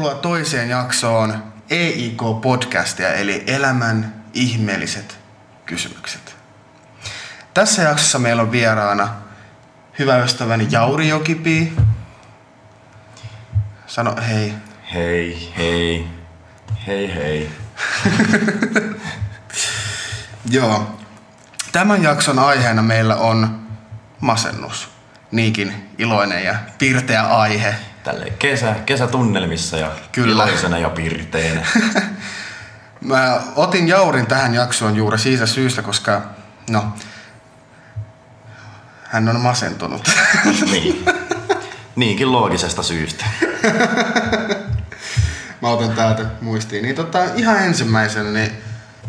Tervetuloa toiseen jaksoon EIK-podcastia, eli Elämän ihmeelliset kysymykset. Tässä jaksossa meillä on vieraana hyvä ystäväni Jauri Jokipi. Sano hei. Hei, hei, hei, hei. Joo. Tämän jakson aiheena meillä on masennus. Niinkin iloinen ja pirteä aihe. Tälle kesä, kesätunnelmissa ja Kyllä. iloisena ja pirteenä. Mä otin Jaurin tähän jaksoon juuri siitä syystä, koska no, hän on masentunut. niin. Niinkin loogisesta syystä. Mä otan täältä muistiin. Niin tota, ihan ensimmäisenä, niin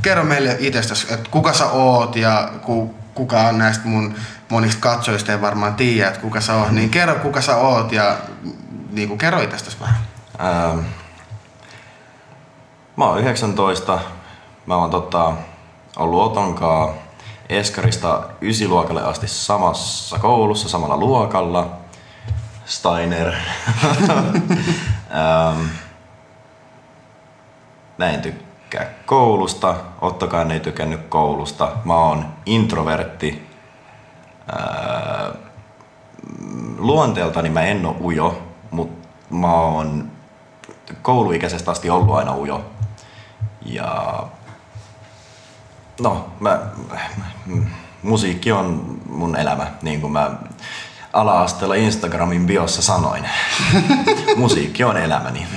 kerro meille itsestäsi, että kuka sä oot ja ku, kuka on näistä mun monista katsojista ei varmaan tiedä, että kuka sä oot. Niin kerro kuka sä oot ja niin kuin kerro itsestäsi vähän. Ähm, mä oon 19. Mä oon tota, ollut Otonkaa Eskarista ysiluokalle asti samassa koulussa, samalla luokalla. Steiner. ähm, mä en tykkää koulusta, Ottokaan ei tykännyt koulusta. Mä oon introvertti. Äh, luonteeltani mä en oo ujo, mutta mä oon kouluikäisestä asti ollut aina ujo. Ja no, mä, musiikki on mun elämä, niin kuin mä ala-asteella Instagramin biossa sanoin. musiikki on elämäni.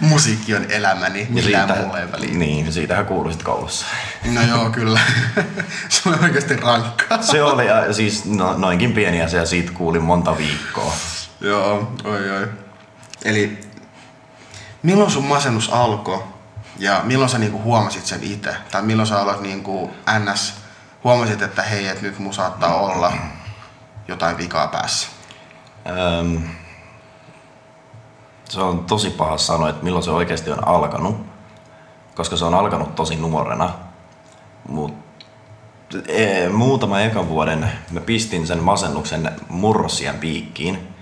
Musiikki on elämäni, millään siitä- muulla ei väliä. Niin, siitähän kuuluisit koulussa. No joo, kyllä. Se on oikeasti rankkaa. Se oli siis no, noinkin pieni asia siitä kuulin monta viikkoa. Joo, oi oi. Eli milloin sun masennus alkoi ja milloin sä niinku huomasit sen itse? Tai milloin sä aloit niinku ns. huomasit, että hei, että nyt mun saattaa olla jotain vikaa päässä? Öm, se on tosi paha sanoa, että milloin se oikeasti on alkanut, koska se on alkanut tosi nuorena. Mut e, muutama ekan vuoden mä pistin sen masennuksen murrosien piikkiin,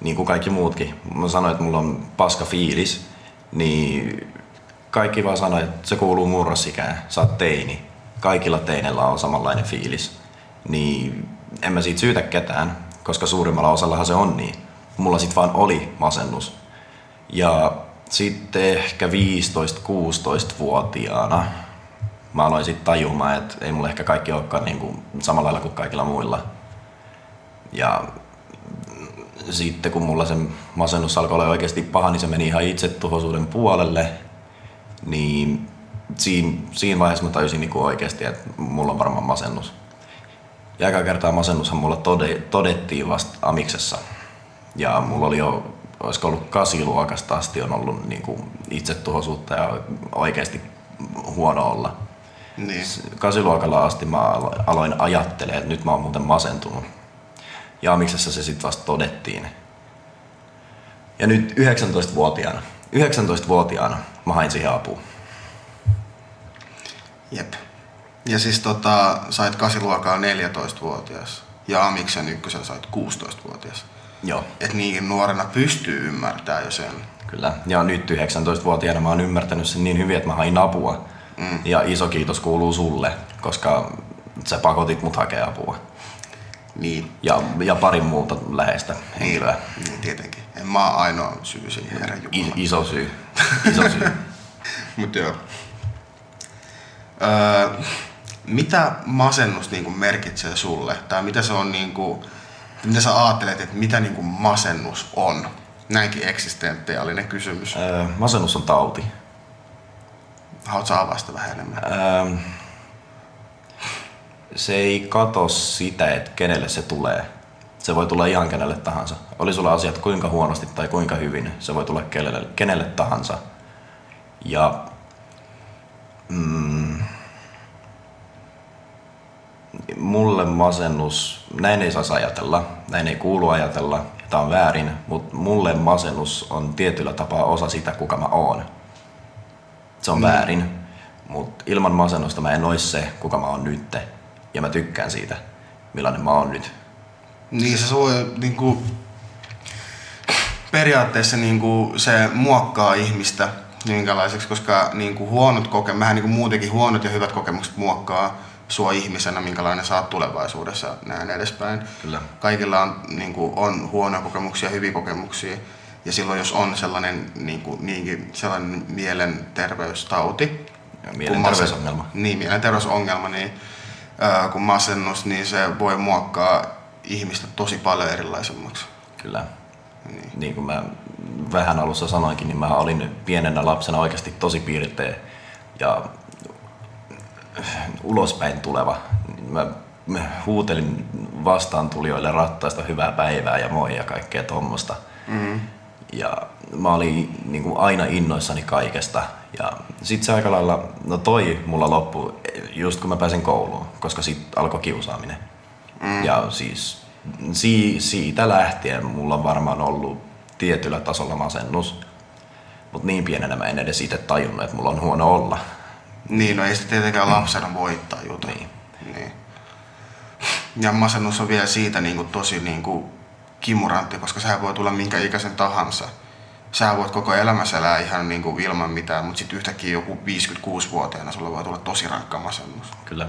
niin kuin kaikki muutkin. Mä sanoin, että mulla on paska fiilis, niin kaikki vaan sanoi, että se kuuluu murrosikään, sä oot teini. Kaikilla teineillä on samanlainen fiilis. Niin en mä siitä syytä ketään, koska suurimmalla osallahan se on niin. Mulla sit vaan oli masennus. Ja sitten ehkä 15-16-vuotiaana mä aloin sitten tajumaan, että ei mulla ehkä kaikki olekaan niinku samalla lailla kuin kaikilla muilla. Ja sitten kun mulla se masennus alkoi olla oikeasti paha, niin se meni ihan itsetuhoisuuden puolelle. Niin siinä, siinä vaiheessa mä tajusin niin oikeasti, että mulla on varmaan masennus. Ja eka kertaa masennushan mulla tode, todettiin vasta amiksessa. Ja mulla oli jo, olisiko ollut kasiluokasta asti on ollut niin kuin itsetuhoisuutta ja oikeasti huono olla. Niin. Kasiluokalla asti mä alo- aloin ajattelemaan, että nyt mä oon muuten masentunut. Ja amiksessa se sitten vasta todettiin. Ja nyt 19-vuotiaana, 19-vuotiaana mä hain siihen apua. Jep. Ja siis tota, sait kasiluokkaa 14-vuotias ja Amiksen ykkösen sait 16-vuotias. Joo, Et niin nuorena pystyy ymmärtämään jo sen. kyllä. Ja nyt 19-vuotiaana mä oon ymmärtänyt sen niin hyvin, että mä hain apua. Mm. Ja iso kiitos kuuluu sulle, koska sä pakotit mut hakea apua. Niin, Ja, ja pari muuta läheistä henkilöä. niin tietenkin. En mä oon ainoa syy siihen, herra I, Jumala. iso syy. Iso syy. Mut joo. Öö, mitä masennus niinku merkitsee sulle? Tai mitä se on niinku, mitä sä ajattelet, että mitä niinku masennus on? Näinkin eksistentiaalinen kysymys. Öö, masennus on tauti. Haluatko avaa sitä vähän enemmän? Ähm, se ei kato sitä, että kenelle se tulee. Se voi tulla ihan kenelle tahansa. Oli sulla asiat kuinka huonosti tai kuinka hyvin, se voi tulla kenelle, kenelle tahansa. Ja mm, mulle masennus, näin ei saisi ajatella, näin ei kuulu ajatella, tämä on väärin, mutta mulle masennus on tietyllä tapaa osa sitä, kuka mä oon. Se on mm. väärin, mutta ilman masennusta mä en ois se, kuka mä oon nyt. Ja mä tykkään siitä, millainen mä oon nyt. Niin se voi niinku... periaatteessa niin kuin se muokkaa ihmistä minkälaiseksi, koska niin kuin huonot kokemukset, vähän niin kuin muutenkin huonot ja hyvät kokemukset muokkaa sua ihmisenä, minkälainen saat tulevaisuudessa, näin edespäin. Kyllä. Kaikilla on, niin kuin, on huonoja kokemuksia ja hyviä kokemuksia. Ja silloin jos on sellainen, niin kuin, niinkin, sellainen mielenterveystauti, Ja mielenterveysongelma. Niin, mielenterveysongelma, niin kun masennus, niin se voi muokkaa ihmistä tosi paljon erilaisemmaksi. Kyllä. Niin. niin kuin mä vähän alussa sanoinkin, niin mä olin pienenä lapsena oikeasti tosi piirteä ja ulospäin tuleva. Mä, mä huutelin vastaan tulijoille rattaista hyvää päivää ja moi ja kaikkea tuommoista. Mm. Ja mä olin niin kuin aina innoissani kaikesta. Ja sit se aika lailla, no toi mulla loppu just kun mä pääsin kouluun, koska sit alkoi kiusaaminen. Mm. Ja siis si- siitä lähtien mulla on varmaan ollut tietyllä tasolla masennus. Mutta niin pienenä mä en edes itse tajunnut, että mulla on huono olla. Niin, no ei sitä tietenkään lapsena voi tajuta. Niin. niin. Ja masennus on vielä siitä niin kuin, tosi niin kuin, kimurantti, koska sehän voi tulla minkä ikäisen tahansa. Sä voit koko elämässä elää ihan niin kuin, ilman mitään, mutta sitten yhtäkkiä joku 56-vuotiaana sulla voi tulla tosi rankka masennus. Kyllä.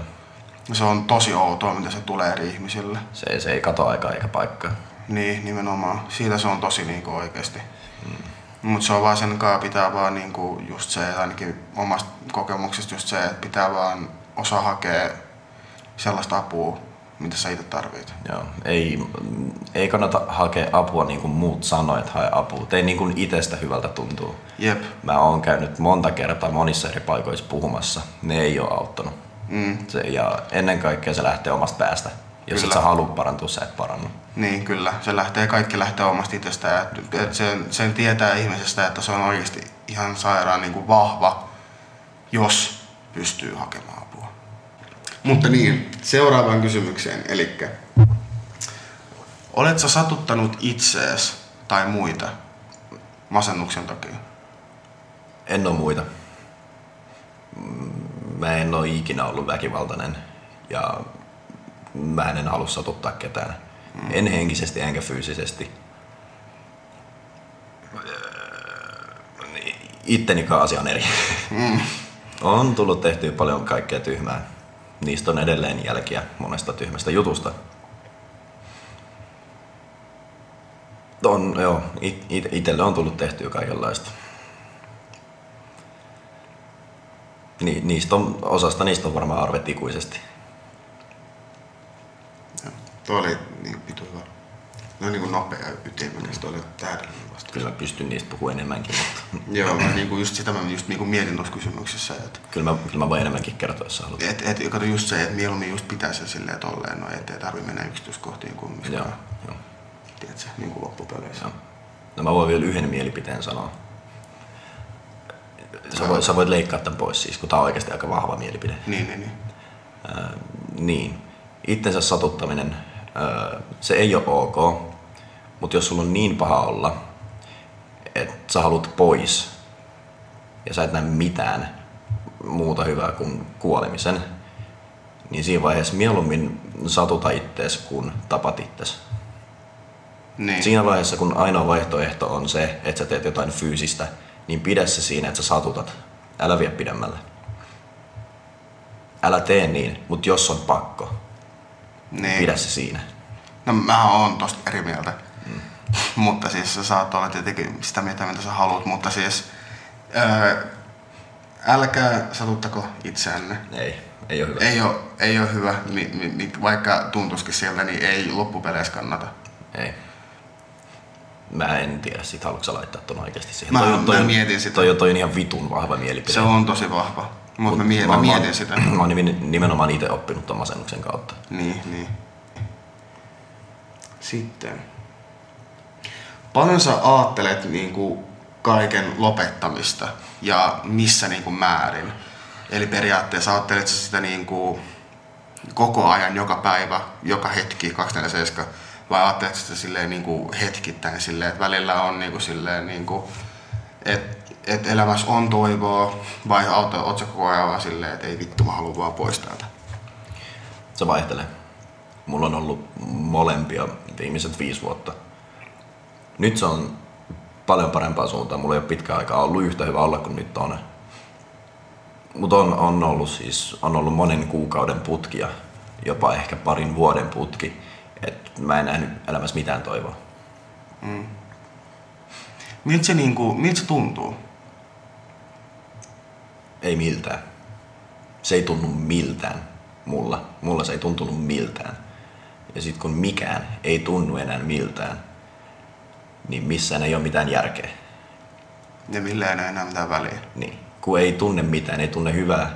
Se on tosi outoa, mitä se tulee eri ihmisille. Se, se ei kato aikaa eikä paikkaa. Niin, nimenomaan. Siitä se on tosi niinku oikeesti. Mm. Mutta se on vaan sen kanssa pitää vaan niinku just se, ainakin omasta kokemuksesta just se, että pitää vaan osaa hakea sellaista apua, mitä sä itse tarvit. Joo, ei, ei kannata hakea apua niin kuin muut sanoo, että hae apua. Tee niin kuin itsestä hyvältä tuntuu. Jep. Mä oon käynyt monta kertaa monissa eri paikoissa puhumassa. Ne ei ole auttanut. Mm. Se, ja ennen kaikkea se lähtee omasta päästä. Jos Kyllä. et sä halua parantua, sä et parannu. Niin, kyllä. Se lähtee, kaikki lähtee omasta itsestään. Et, et sen, sen tietää ihmisestä, että se on oikeasti ihan sairaan niin kuin vahva, jos pystyy hakemaan. Mutta niin, seuraavaan kysymykseen. Eli oletko satuttanut itseesi tai muita masennuksen takia? En oo muita. Mä en oo ikinä ollut väkivaltainen ja mä en halua satuttaa ketään. Mm. En henkisesti enkä fyysisesti. Ittenikaan asia on eri. Mm. On tullut tehtyä paljon kaikkea tyhmää. Niistä on edelleen jälkiä monesta tyhmästä jutusta. On, joo, it, it, itselle on tullut tehtyä kaikenlaista. Ni, niistä on, osasta niistä on varmaan arvet ikuisesti. Tuo oli. No niin kuin nopea ja ytimekäs, tuo oli täydellinen vastaus. Kyllä mä pystyn niistä puhumaan enemmänkin, mutta Joo, mä niinku just sitä mä just niinku mietin tuossa kysymyksessä, että kyllä mä, kyllä mä voin enemmänkin kertoa, jos haluat. et, et, kato just se, että mieluummin just pitää sen silleen tolleen, no ettei tarvi mennä yksityiskohtiin kumminkaan. Joo, joo, Tiedätkö, niin kuin loppupeleissä. joo. No mä voin vielä yhden mielipiteen sanoa. Sä voit, sä voit leikkaa tämän pois siis, kun tää on oikeasti aika vahva mielipide. Niin, niin, niin. Ää, niin, itsensä satuttaminen, ää, se ei ole ok, mutta jos sulla on niin paha olla, että sä haluat pois ja sä et näe mitään muuta hyvää kuin kuolemisen, niin siinä vaiheessa mieluummin satuta ittees kuin tapat ittees. niin. Siinä vaiheessa, kun ainoa vaihtoehto on se, että sä teet jotain fyysistä, niin pidä se siinä, että sä satutat. Älä vie pidemmälle. Älä tee niin, mutta jos on pakko, niin. pidä se siinä. No mä oon tosta eri mieltä. Mutta siis sä saat olla tietenkin sitä mieltä, mitä sä haluat, mutta siis öö, älkää satuttako itseänne. Ei, ei ole hyvä. Ei ole, ei ole hyvä, mi, mi, mi, vaikka tuntuisikin siltä, niin ei loppupeleissä kannata. Ei. Mä en tiedä sit, haluatko laittaa ton oikeesti siihen. Mä- toi, on- mä toi, mietin sitä. Toi, toi on ihan vitun vahva mielipide. Se on tosi vahva, mutta mä, mie- mä, mietin sitä. Mä oon nimen- nimenomaan itse oppinut ton masennuksen kautta. Niin, niin. Sitten. Paljon sä ajattelet niinku kaiken lopettamista ja missä niinku määrin? Eli periaatteessa ajattelet sä sitä niinku koko ajan, joka päivä, joka hetki, 247, vai ajattelet sitä silleen niinku hetkittäin silleen, että välillä on niinku silleen niinku, että et elämässä on toivoa, vai oot sä koko ajan vaan silleen, että ei vittu, mä haluan vaan pois täältä. Se vaihtelee. Mulla on ollut molempia viimeiset viisi vuotta. Nyt se on paljon parempaan suuntaan. Mulla ei ole pitkään aikaa ollut yhtä hyvä olla kuin nyt on. Mutta on, on, ollut siis, on ollut monen kuukauden putki ja jopa ehkä parin vuoden putki. Et mä en nähnyt elämässä mitään toivoa. Miltä se, niinku, miltä se tuntuu? Ei miltään. Se ei tunnu miltään mulla. Mulla se ei tuntunut miltään. Ja sit kun mikään ei tunnu enää miltään, niin missään ei ole mitään järkeä. Ja millä ei ole enää mitään väliä. Niin. Kun ei tunne mitään, ei tunne hyvää,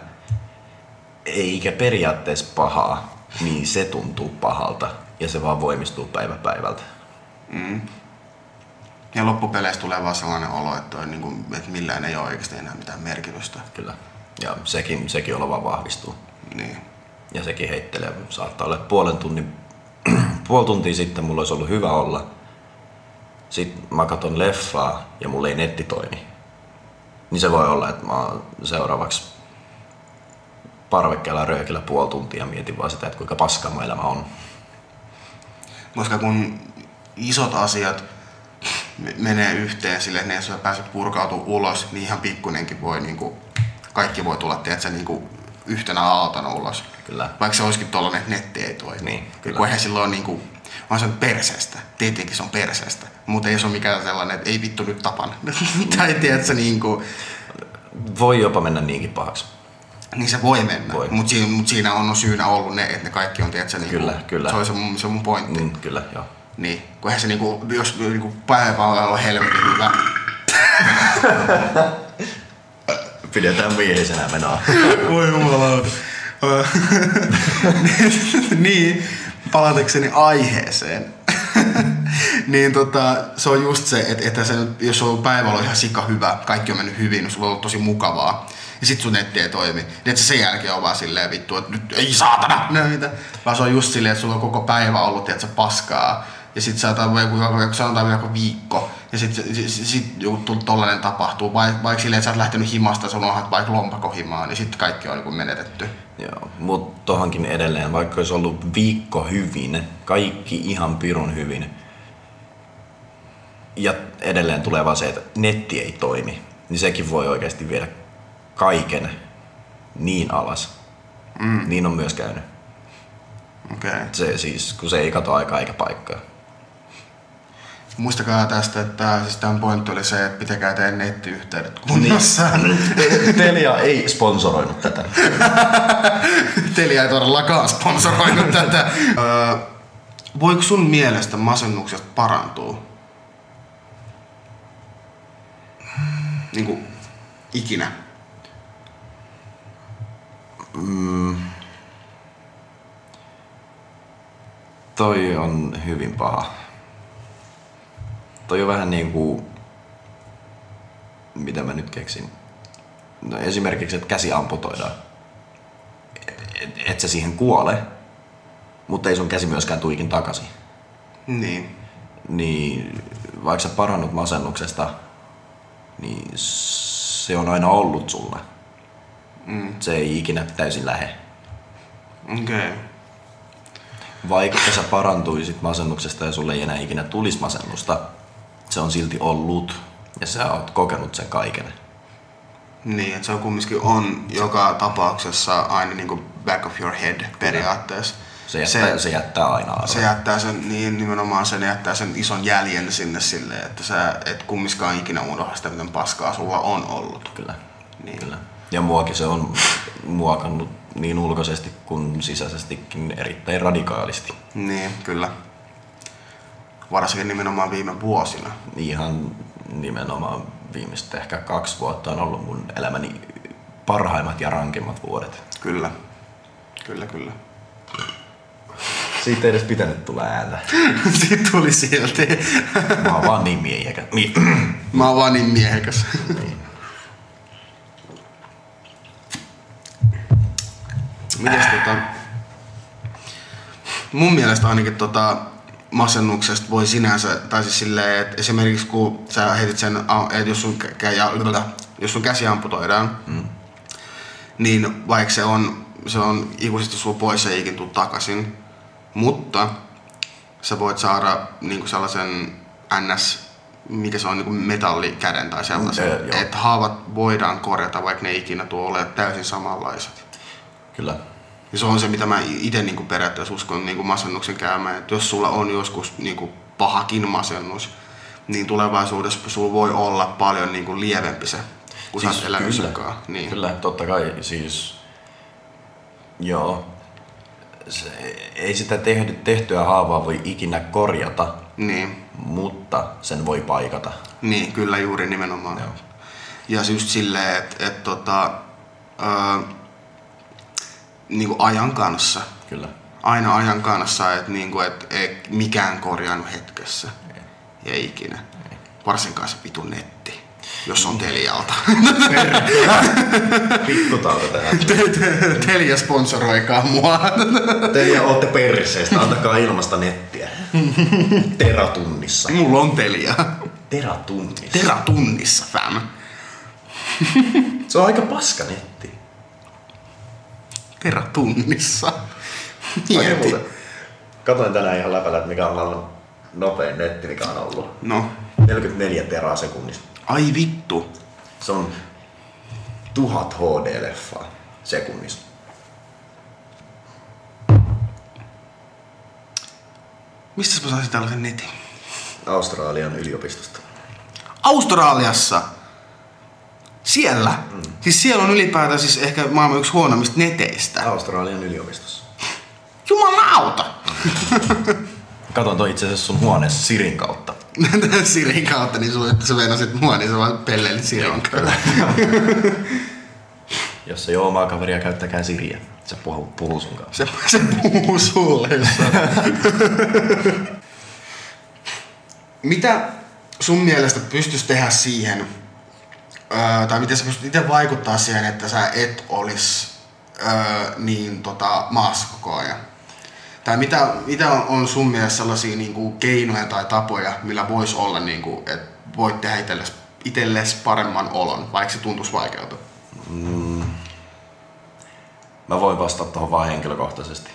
eikä periaatteessa pahaa, niin se tuntuu pahalta. Ja se vaan voimistuu päivä päivältä. Ja loppupeleissä tulee vaan sellainen olo, että, on niinku, että millään ei ole oikeasti enää mitään merkitystä. Kyllä. Ja sekin, sekin olo vaan vahvistuu. Niin. Ja sekin heittelee. Saattaa olla että puolen tunnin, puoli tuntia sitten mulla olisi ollut hyvä olla. Sitten mä katson leffaa ja mulla ei netti toimi. Niin se voi olla, että mä oon seuraavaksi parvekkeella röökillä puoli tuntia ja mietin vaan sitä, että kuinka paskaa mun elämä on. Koska kun isot asiat me- menee yhteen sille, että ne ei pääse purkautua ulos, niin ihan pikkunenkin voi, niinku, kaikki voi tulla tiedätkö, niinku, yhtenä aaltona ulos. Kyllä. Vaikka se olisikin tollanen, että netti ei toimi. Niin, kyllä. Kun eihän silloin ole niinku, on se perseestä. Tietenkin se on perseestä. Mutta ei se ole mikään sellainen, että ei vittu nyt tapan. tai tiedätkö, niinku, Voi jopa mennä niinkin pahaksi. niin se voi mennä. Voi. Mutta siinä, mut siinä on syynä ollut ne, että ne kaikki on, tiedätkö, niinku, Kyllä, kyllä. Se on se mun, se on mun pointti. Mm, kyllä, joo. Niin, kun eihän se niinku, jos niinku päivä on helvetin hyvä, Pidetään mieheisenä menoa. Voi jumalauta. Ö, niin, palatakseni aiheeseen. niin tota, se on just se, että, että se, jos on päivä ollut ihan sika hyvä, kaikki on mennyt hyvin, sulla on ollut tosi mukavaa, ja sit sun netti ei toimi, niin että se sen jälkeen on vaan silleen vittu, että nyt ei saatana näitä. Vaan se on just silleen, että sulla on koko päivä ollut, tiedätkö, paskaa, ja sit saattaa joku, sanotaan joku viikko, ja sit, sit, sit, sit joku tollanen tapahtuu, vaikka vaik silleen, että sä oot lähtenyt himasta, sun on vaikka lompako himaan, niin sit kaikki on niin menetetty. Joo, mutta tohankin edelleen, vaikka olisi ollut viikko hyvin, kaikki ihan pirun hyvin, ja edelleen tulee vaan se, että netti ei toimi, niin sekin voi oikeasti viedä kaiken niin alas. Mm. Niin on myös käynyt. Okay. Se siis, kun se ei kato aikaa eikä paikkaa. Muistakaa tästä, että siis tämän pointti oli se, että pitäkää teidän nettiyhteydet kunnossa. Telia ei sponsoroinut tätä. Telia ei todellakaan sponsoroinut tätä. Öö, voiko sun mielestä masennuksesta parantua? Niinku ikinä. Toi on hyvin paha. Toi on vähän niinku... Mitä mä nyt keksin? No esimerkiksi, että käsi amputoidaan. Et, et sä siihen kuole, mutta ei sun käsi myöskään tuikin takaisin. Niin. Niin vaikka sä parannut masennuksesta, niin se on aina ollut sulle. Mm. Se ei ikinä täysin lähe. Okei. Okay. Vaikka sä parantuisit masennuksesta ja sulle ei enää ikinä tulisi masennusta, se on silti ollut ja sä oot kokenut sen kaiken. Niin, että se on kumminkin on joka tapauksessa aina niinku back of your head periaatteessa. Se jättää, se, se jättää aina arvoa. se jättää sen, niin nimenomaan sen jättää sen ison jäljen sinne silleen, että sä et kummiskaan ikinä unohda sitä, miten paskaa sulla on ollut. Kyllä. Niin. Kyllä. Ja muakin se on muokannut niin ulkoisesti kuin sisäisestikin erittäin radikaalisti. Niin, kyllä. Varsinkin nimenomaan viime vuosina. Ihan nimenomaan viimeiset ehkä kaksi vuotta on ollut mun elämäni parhaimmat ja rankimmat vuodet. Kyllä. Kyllä, kyllä. Siitä ei edes pitänyt tulla ääntä. Siitä tuli silti. Mä oon vaan niin miehiäkä. Mi- Mä oon vaan niin miehekäs. niin. Mites tota... Mun mielestä ainakin tota masennuksesta voi sinänsä, tai siis silleen, että esimerkiksi kun sä heitit sen, että jos sun, jos sun käsi amputoidaan, mm. niin vaikka se on, se on ikuisesti sulla pois, se ei ikin tuu takaisin, mutta sä voit saada niin sellaisen ns mikä se on, niin metallikäden tai sellaisen. Mm, että haavat voidaan korjata, vaikka ne ikinä tuo ole täysin samanlaiset. Kyllä. Ja se on se, mitä mä itse niin periaatteessa uskon niin kuin masennuksen käymään. Että jos sulla on joskus niin kuin pahakin masennus, niin tulevaisuudessa sulla voi olla paljon niin kuin lievempi se, kun siis, sä kyllä. Niin. kyllä, totta kai siis, joo, se, ei sitä tehty, tehtyä haavaa voi ikinä korjata, Niin. mutta sen voi paikata. Niin, kyllä juuri nimenomaan. Joo. Ja just silleen, että et, tota, öö, niin kuin ajan kanssa, Kyllä. aina ajan kanssa, että niinku, et, ei mikään korjaannut hetkessä. Ei ikinä. Varsinkaan se vitun netti, jos on Telialta. Pikkutauko tähän. Telia sponsoroikaa mua. Te olette perseestä, antakaa ilmasta nettiä. Teratunnissa. Mulla on Telia. Teratunnissa. Teratunnissa, fam. Se on aika paska netti. Teratunnissa. Mieti. Mieti. Katoin tänään ihan läpällä, että mikä on maailman nopein netti, mikä on ollut. No, 44 teraa sekunnissa. ai vittu. Se on 1000 HD-leffaa sekunnissa. Mistä mä saisin tällaisen netin? Australian yliopistosta. Australiassa. Siellä. Mm. Siis siellä on ylipäätään siis ehkä maailman yksi huonommista neteistä. Australian yliopistossa. Jumalauta! Katon toi itse asiassa sun huoneessa Sirin kautta. Sirin kautta, niin sulle, sä venasit mua, niin sä vaan pelleilit Sirin kanssa. Jos ei ole omaa kaveria, käyttäkää Siriä. Se puhuu, puhuu sun kanssa. Se, se puhuu sulle. Mitä sun mielestä pystyisi tehdä siihen, öö, tai miten sä pystyt itse vaikuttaa siihen, että sä et olis öö, niin tota, maassa koko ajan? Tai mitä, mitä on, on sun mielestä sellaisia niin kuin keinoja tai tapoja, millä voisi olla, niin kuin, että voit tehdä itsellesi, itsellesi paremman olon, vaikka se tuntuisi vaikealta? Mä voin vastata tuohon vaan henkilökohtaisesti.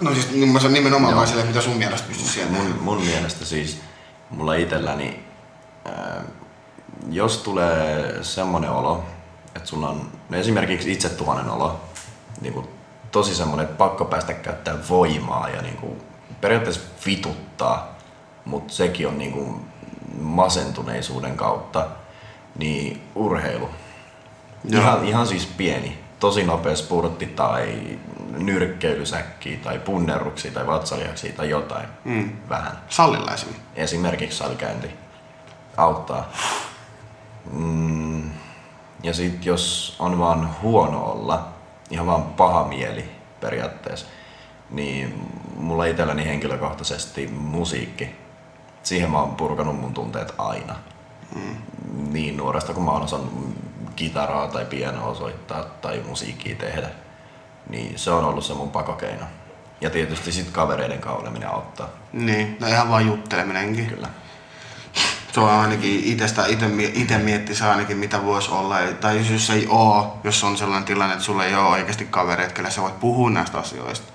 No siis niin mä sanon nimenomaan vaan sille, mitä sun mielestä pystyisi siihen. Mun, mun mielestä siis mulla itselläni, ää, jos tulee semmonen olo, että sulla on no esimerkiksi itsetuhoinen olo, niin kuin tosi semmonen, että pakko päästä käyttää voimaa ja niin kuin periaatteessa vituttaa, mutta sekin on niin kuin masentuneisuuden kautta, niin urheilu. Joo. Ihan, ihan siis pieni, tosi nopea spurtti tai nyrkkeilysäkki tai punnerruksia tai vatsalihaksia tai jotain. Mm. Vähän. Salilla esim. Esimerkiksi salikäynti auttaa. Mm. Ja sit jos on vaan huono olla, ihan vaan paha mieli periaatteessa, niin mulla itselläni henkilökohtaisesti musiikki. Siihen mä oon purkanut mun tunteet aina. Mm. Niin nuoresta kun mä oon osannut kitaraa tai pianoa soittaa tai musiikkia tehdä, niin se on ollut se mun pakokeino. Ja tietysti sit kavereiden kanssa oleminen auttaa. Niin, no ihan vaan jutteleminenkin. Kyllä. Se on ainakin itestä, ite, ite miettisi ainakin mitä voisi olla. Tai jos, ei oo, jos on sellainen tilanne, että sulla ei ole oikeasti kavereita, kelle sä voit puhua näistä asioista.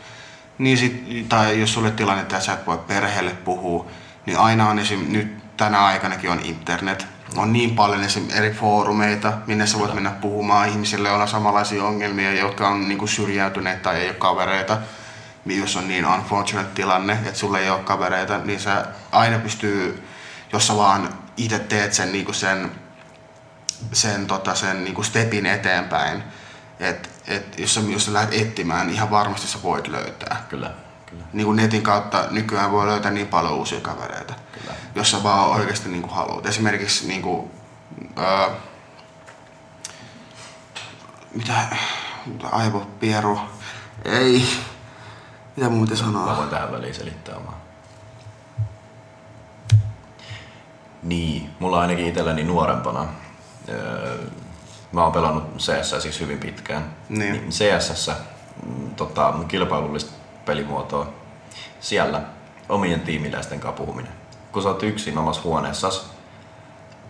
Niin sit, tai jos sulle tilanne, että sä et voi perheelle puhua, niin aina on esim. nyt tänä aikanakin on internet. On niin paljon esim. eri foorumeita, minne sä voit mennä puhumaan ihmisille, joilla on samanlaisia ongelmia, jotka on niinku syrjäytyneet tai ei ole kavereita. Niin Jos on niin unfortunate tilanne, että sulla ei ole kavereita, niin sä aina pystyy, jos sä vaan itse teet sen, niinku sen, sen, tota, sen niinku stepin eteenpäin, että et jos, sä, jos sä lähdet etsimään, niin ihan varmasti sä voit löytää. Kyllä. Kyllä. Niin kuin netin kautta nykyään voi löytää niin paljon uusia kavereita, Kyllä. jos sä vaan oikeasti niin kuin haluat. Esimerkiksi niin kuin, öö, mitä, mitä aivopieru, ei, mitä mun piti Mä sanoa? voin tähän väliin selittää omaa. Niin, mulla ainakin itselläni nuorempana. öö, Mä oon pelannut CS siis hyvin pitkään. Niin. CS, mm, tota, kilpailullista pelimuotoa. Siellä omien tiimiläisten kanssa puhuminen. Kun sä oot yksin omassa huoneessas,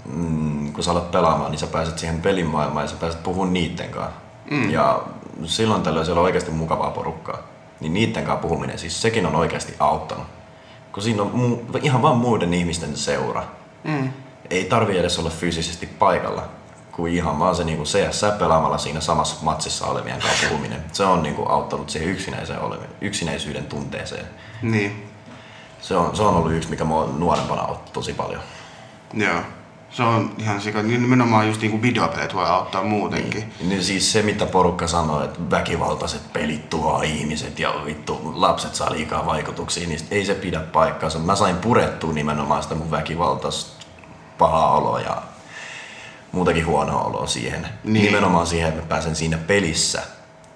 mm, kun sä alat pelaamaan, niin sä pääset siihen pelimaailmaan ja sä pääset puhumaan niitten kanssa. Mm. Ja silloin tällöin siellä on oikeasti mukavaa porukkaa. Niin niitten kanssa puhuminen, siis sekin on oikeasti auttanut. Kun siinä on mu- ihan vaan muiden ihmisten seura, Mm. Ei tarvi edes olla fyysisesti paikalla, kuin ihan vaan se niinku CS pelaamalla siinä samassa matsissa olevien kanssa puhuminen. Se on niinku auttanut siihen yksinäiseen olevien, yksinäisyyden tunteeseen. Niin. Se on, se on ollut yksi, mikä mua nuorempana auttoi tosi paljon. Joo. Se on ihan sika. Niin Nimenomaan just niinku videopelit voi auttaa muutenkin. Niin siis se, mitä porukka sanoo, että väkivaltaiset pelit tuo ihmiset ja vittu lapset saa liikaa vaikutuksia, niin ei se pidä paikkaansa. Mä sain purettua nimenomaan sitä mun väkivaltaista pahaa oloa ja muutakin huonoa oloa siihen. Niin. Niin. Nimenomaan siihen, että mä pääsen siinä pelissä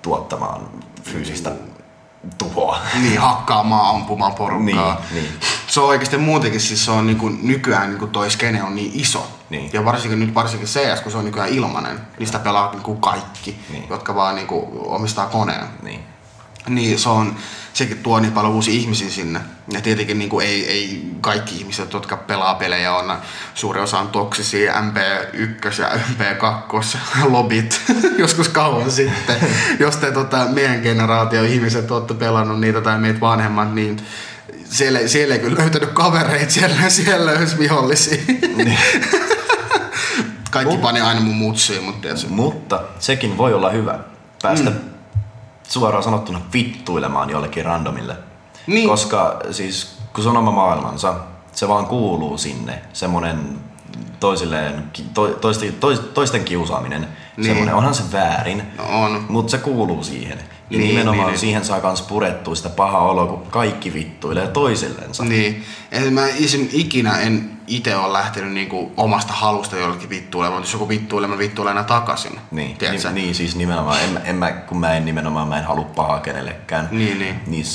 tuottamaan fyysistä tuhoa. Niin, hakkaamaan, ampumaan porukkaa. Niin, niin. Se on oikeasti muutenkin, siis se on niinku, nykyään niinku toi skene on niin iso. Niin. Ja varsinkin nyt varsinkin CS, kun se on nykyään ilmanen, niin sitä pelaa niinku kaikki, Niin. jotka vaan niinku omistaa koneen. Niin. Niin se on, sekin tuo niin paljon uusia ihmisiä sinne. Ja tietenkin niin kuin ei, ei kaikki ihmiset, jotka pelaa pelejä, on suuri osa on toksisia MP1 ja MP2 lobit joskus kauan sitten. Jos te tota, meidän generaatio ihmiset olette pelannut niitä tai meitä vanhemmat, niin siellä, siellä ei kyllä löytänyt kavereita, siellä, siellä löysi vihollisia. Kaikki Mut- pani aina mun mutsiin, mutta tiedätkö, Mutta sekin voi olla hyvä. Päästä mm. suoraan sanottuna vittuilemaan jollekin randomille. Niin. Koska siis kun se on oma maailmansa, se vaan kuuluu sinne. Semmonen toisilleen, to, toisten, tois- toisten kiusaaminen. Niin. Niin. Semmonen, onhan se väärin, No on. mutta se kuuluu siihen. Ja Niin, niin, nimenomaan niin, niin, siihen saa kans purettua sitä pahaa oloa, kun kaikki vittuilee toisillensa. Niin. Eli mä isim, ikinä en itse ole lähtenyt niinku omasta halusta jollekin vittuilemaan, mutta jos joku vittuilee, mä vittuilen aina takaisin. Niin, Tiedätkö? niin, niin, siis nimenomaan, en, en mä, kun mä en nimenomaan mä en halua pahaa kenellekään, Niin, niin. niin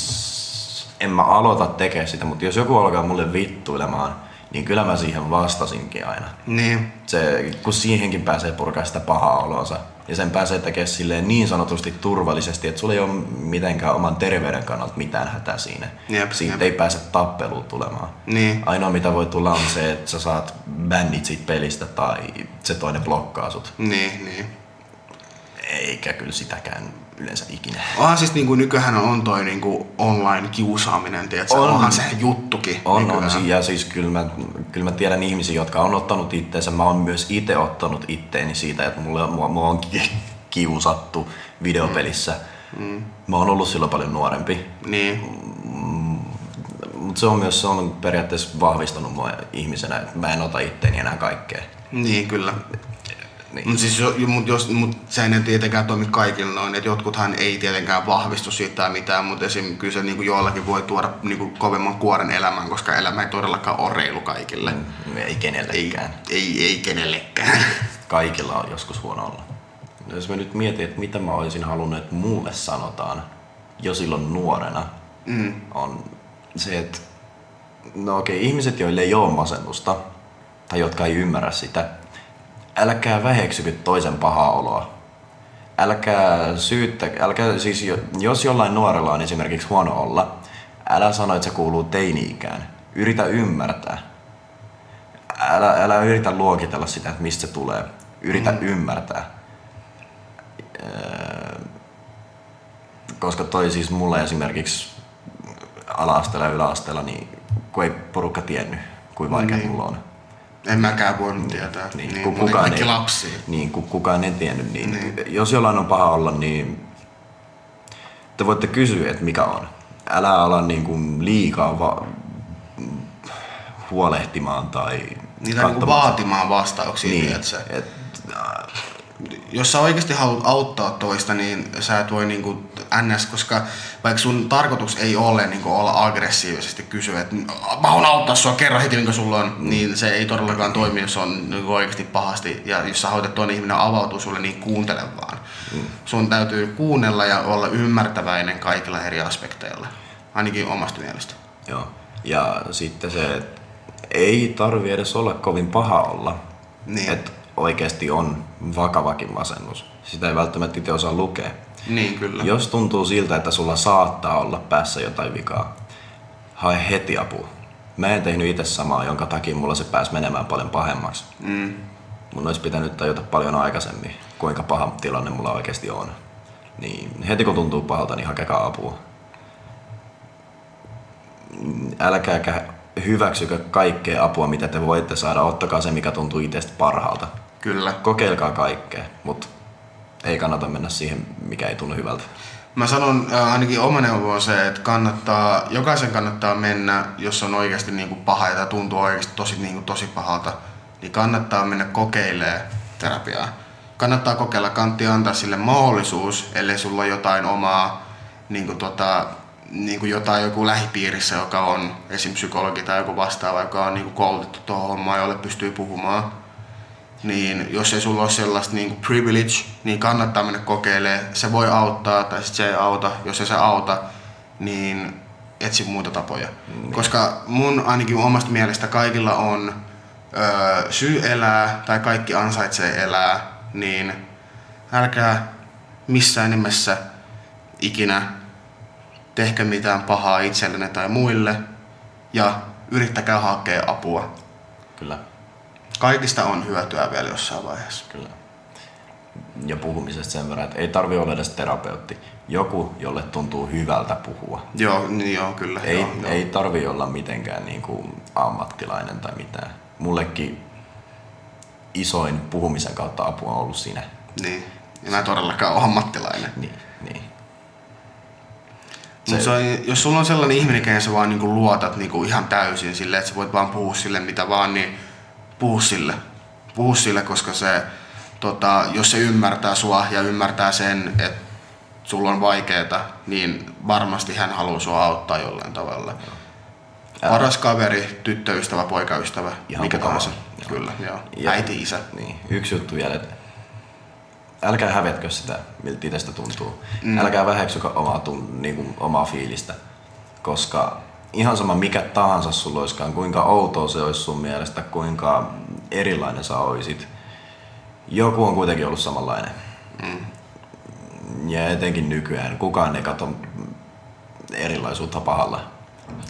en mä aloita tekemään sitä, mutta jos joku alkaa mulle vittuilemaan, niin kyllä mä siihen vastasinkin aina. Niin. Se, kun siihenkin pääsee purkaa sitä pahaa olonsa. Ja sen pääsee tekemään silleen niin sanotusti turvallisesti, että sulla ei ole mitenkään oman terveyden kannalta mitään hätää siinä. Jep, Siitä jep. ei pääse tappeluun tulemaan. Niin. Ainoa mitä voi tulla on se, että sä saat bännit siitä pelistä tai se toinen blokkaa sut. Niin, niin. Eikä kyllä sitäkään yleensä ikinä. Onhan siis niinku nykyään on toi niinku online kiusaaminen, tiedätkö? On. Onhan se juttukin. On, nykyään. on. Ja siis kyllä mä, kyllä mä tiedän ihmisiä, jotka on ottanut itteensä. Mä oon myös itse ottanut itteeni siitä, että mulle, mua, mua on ki- kiusattu videopelissä. Mm. Mä oon ollut silloin paljon nuorempi. Niin. Mutta se on myös se on periaatteessa vahvistanut mua ihmisenä, että mä en ota itteeni enää kaikkea. Niin, kyllä. Niin. Mutta siis, jo- mut jos, mut se ei tietenkään toimi kaikilla noin, että jotkuthan ei tietenkään vahvistu siitä tai mitään, mutta esim. kyllä se niinku joillakin voi tuoda niinku kovemman kuoren elämään, koska elämä ei todellakaan ole reilu kaikille. Mm, Ei Ei, kenellekään. ei, ei kenellekään. Kaikilla on joskus huono olla. Jos mä nyt mietin, että mitä mä olisin halunnut, että mulle sanotaan jo silloin nuorena, Mm. on se, että no okei, ihmiset, joille ei ole masennusta tai jotka ei ymmärrä sitä, älkää väheksykö toisen pahaa oloa. Älkää syyttä, älkää siis jo- jos jollain nuorella on esimerkiksi huono olla, älä sano, että se kuuluu teini-ikään. Yritä ymmärtää. Älä, älä yritä luokitella sitä, että mistä se tulee. Yritä mm. ymmärtää. Öö, koska toi siis mulle esimerkiksi ala-asteella ja yläasteella, niin kun ei porukka tiennyt, kuin vaikea Niin. mulla on. En mäkään voinut tietää. Niin, niin kun kukaan ei, lapsia. Niin, kun kukaan ei tiennyt, niin, Niin. niin, jos jollain on paha olla, niin te voitte kysyä, että mikä on. Älä ala niin kuin liikaa va- huolehtimaan tai Niitä katsomaan. vaatimaan vastauksia, Niin, et, jos sä oikeasti haluat auttaa toista, niin sä et voi niinku ns, koska vaikka sun tarkoitus ei ole niinku olla aggressiivisesti kysyä, että mä haluan auttaa sua, kerro heti minkä sulla on, mm. niin se ei todellakaan toimi, jos on niinku oikeasti pahasti. Ja jos sä haluat, että toinen ihminen avautuu sulle, niin kuuntele vaan. Mm. Sun täytyy kuunnella ja olla ymmärtäväinen kaikilla eri aspekteilla. Ainakin omasta mielestä. joo. Ja sitten se, että ei tarvi edes olla kovin paha olla. Niin. Että oikeasti on vakavakin masennus. Sitä ei välttämättä itse osaa lukea. Niin kyllä. Jos tuntuu siltä, että sulla saattaa olla päässä jotain vikaa, hae heti apua. Mä en tehnyt itse samaa, jonka takia mulla se pääsi menemään paljon pahemmaksi. Mm. Mun olisi pitänyt tajuta paljon aikaisemmin, kuinka paha tilanne mulla oikeasti on. Niin heti kun tuntuu pahalta, niin hakekaa apua. Älkääkä hyväksykö kaikkea apua, mitä te voitte saada. Ottakaa se, mikä tuntuu itsestä parhaalta. Kyllä. Kokeilkaa kaikkea, mutta ei kannata mennä siihen, mikä ei tunnu hyvältä. Mä sanon äh, ainakin oma neuvo on se, että kannattaa, jokaisen kannattaa mennä, jos on oikeasti niin kuin paha ja tuntuu oikeasti tosi, niin kuin tosi pahalta, niin kannattaa mennä kokeilemaan terapiaa. Kannattaa kokeilla, kantti antaa sille mahdollisuus, ellei sulla ole jotain omaa, niin kuin tota, niin kuin jotain joku lähipiirissä, joka on esim. psykologi tai joku vastaava, joka on niin kuin koulutettu tuohon hommaan, jolle pystyy puhumaan niin jos ei sulla ole sellaista niin kuin privilege, niin kannattaa mennä kokeilemaan. Se voi auttaa tai sit se ei auta. Jos ei se auta, niin etsi muita tapoja. Mm. Koska mun ainakin omasta mielestä kaikilla on ö, syy elää tai kaikki ansaitsee elää, niin älkää missään nimessä ikinä tehkö mitään pahaa itsellenne tai muille ja yrittäkää hakea apua. Kyllä. Kaikista on hyötyä vielä jossain vaiheessa. Kyllä. Ja puhumisesta sen verran, että ei tarvi olla edes terapeutti. Joku, jolle tuntuu hyvältä puhua. Joo, niin joo, kyllä. Ei, joo, joo. ei tarvi olla mitenkään niin kuin ammattilainen tai mitään. Mullekin isoin puhumisen kautta apu on ollut siinä. Niin. Ja mä todellakaan ole ammattilainen. Niin, niin. Se... Se on, jos sulla on sellainen ihminen, kenen sä vaan niinku luotat niinku ihan täysin silleen, että sä voit vaan puhua sille mitä vaan, niin puhu sille. Puhu sille, koska se, tota, jos se ymmärtää sua ja ymmärtää sen, että sulla on vaikeeta, niin varmasti hän haluaa sua auttaa jollain tavalla. Ää. Paras kaveri, tyttöystävä, poikaystävä, Ihan mikä tahansa. Kyllä, joo. Ja- Äiti, isä. Niin, yksi juttu vielä, että älkää hävetkö sitä, miltä itsestä tuntuu. Mm. Älkää väheksykö omaa, tun, niin kuin, omaa fiilistä, koska ihan sama mikä tahansa sulla olisikaan, kuinka outoa se olisi sun mielestä, kuinka erilainen sä oisit, joku on kuitenkin ollut samanlainen. Mm. Ja etenkin nykyään, kukaan ei katso erilaisuutta pahalla.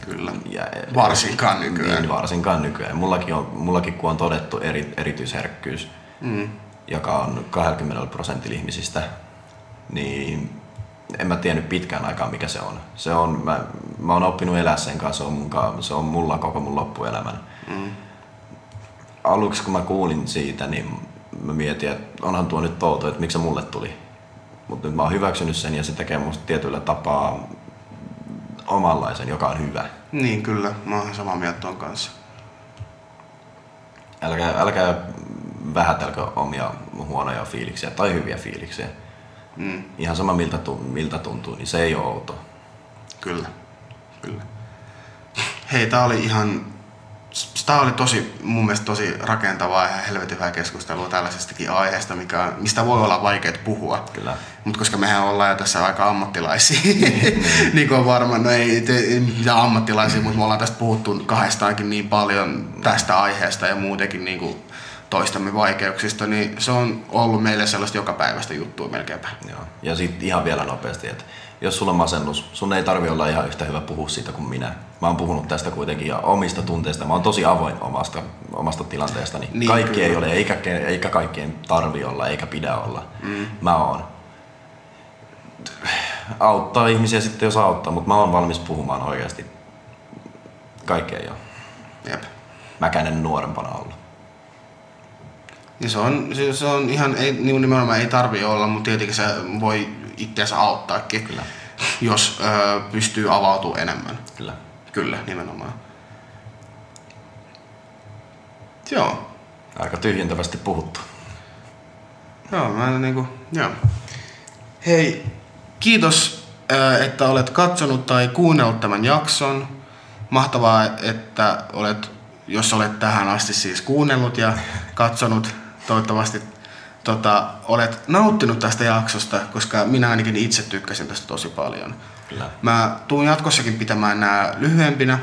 Kyllä. Ja, Varsinkaan nykyään. Niin, varsinkaan nykyään. Mullakin, on, mullakin kun on todettu eri, erityisherkkyys, Mm. joka on 20 prosentilla ihmisistä, niin en mä tiennyt pitkään aikaa mikä se on. Se on, mä, mä oon oppinut elää sen kanssa, se on, mun, se on mulla koko mun loppuelämän. Mm. Aluksi kun mä kuulin siitä, niin mä mietin, että onhan tuo nyt outo, että miksi se mulle tuli. Mutta nyt mä oon hyväksynyt sen ja se tekee musta tietyllä tapaa omanlaisen, joka on hyvä. Niin, kyllä. Mä oon samaa mieltä ton kanssa. Älkää, älkää vähätelkö omia huonoja fiiliksiä tai hyviä fiiliksiä. Mm. Ihan sama miltä, tu- miltä tuntuu, niin se ei ole outo. Kyllä. Kyllä. Hei, tää oli ihan... Tää oli tosi, mun mielestä tosi rakentavaa ja helvetin hyvää keskustelua tällaisestakin aiheesta, mikä, mistä voi olla vaikeaa puhua. Kyllä. Mutta koska mehän ollaan jo tässä aika ammattilaisia, niin kuin on varmaan, no ei te, ei mitään ammattilaisia, mutta me ollaan tästä puhuttu kahdestaankin niin paljon tästä aiheesta ja muutenkin niin kuin toistamme vaikeuksista, niin se on ollut meille sellaista jokapäiväistä juttua melkeinpä. Joo. Ja sitten ihan vielä nopeasti, että jos sulla on masennus, sun ei tarvi olla ihan yhtä hyvä puhua siitä kuin minä. Mä oon puhunut tästä kuitenkin ja omista tunteista. Mä oon tosi avoin omasta, omasta tilanteestani. Niin, Niin, Kaikki kyllä. ei ole, eikä, eikä kaikkien tarvi olla, eikä pidä olla. Mm. Mä oon. Auttaa ihmisiä sitten, jos auttaa, mutta mä oon valmis puhumaan oikeasti. Kaikkea ole. Jep. Mäkään en nuorempana ollut. Niin se on, se, se on ihan, ei, niin nimenomaan ei tarvi olla, mutta tietenkin se voi itseänsä auttaakin, Kyllä. jos ö, pystyy avautumaan enemmän. Kyllä. Kyllä, nimenomaan. Joo. Aika tyhjentävästi puhuttu. Joo, mä niinku, joo. Hei, kiitos, ö, että olet katsonut tai kuunnellut tämän jakson. Mahtavaa, että olet, jos olet tähän asti siis kuunnellut ja katsonut, toivottavasti tota, olet nauttinut tästä jaksosta, koska minä ainakin itse tykkäsin tästä tosi paljon. Kyllä. Mä tuun jatkossakin pitämään nämä lyhyempinä,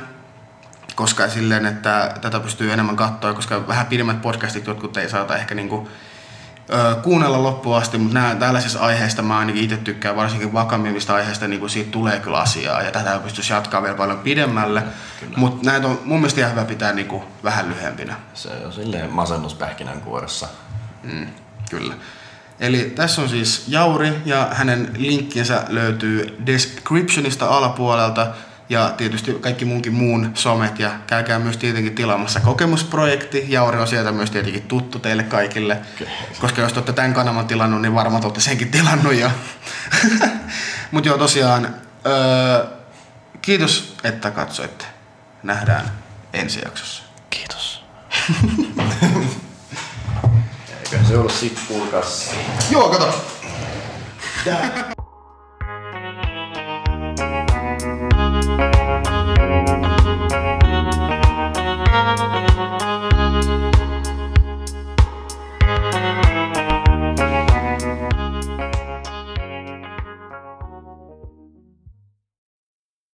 koska silleen, että tätä pystyy enemmän katsoa, koska vähän pidemmät podcastit jotkut ei saata ehkä niinku, ö, kuunnella loppuun asti, mutta nämä, tällaisista aiheista mä ainakin itse tykkään, varsinkin vakamimmista aiheista, niin siitä tulee kyllä asiaa, ja tätä pystyisi jatkaa vielä paljon pidemmälle, mutta näitä on mun mielestä ihan hyvä pitää niinku vähän lyhyempinä. Se on silleen masennuspähkinän kuoressa. Mm, kyllä. Eli tässä on siis Jauri ja hänen linkkinsä löytyy descriptionista alapuolelta ja tietysti kaikki muunkin muun somet ja käykää myös tietenkin tilaamassa kokemusprojekti. ja on sieltä myös tietenkin tuttu teille kaikille, okay. koska jos te olette tämän kanavan tilannut, niin varmaan olette senkin tilannut jo. Mutta joo tosiaan, öö, kiitos että katsoitte. Nähdään ensi jaksossa. Kiitos. Eiköhän se ollut sippuukassa. Joo, kato. Tää. Bye.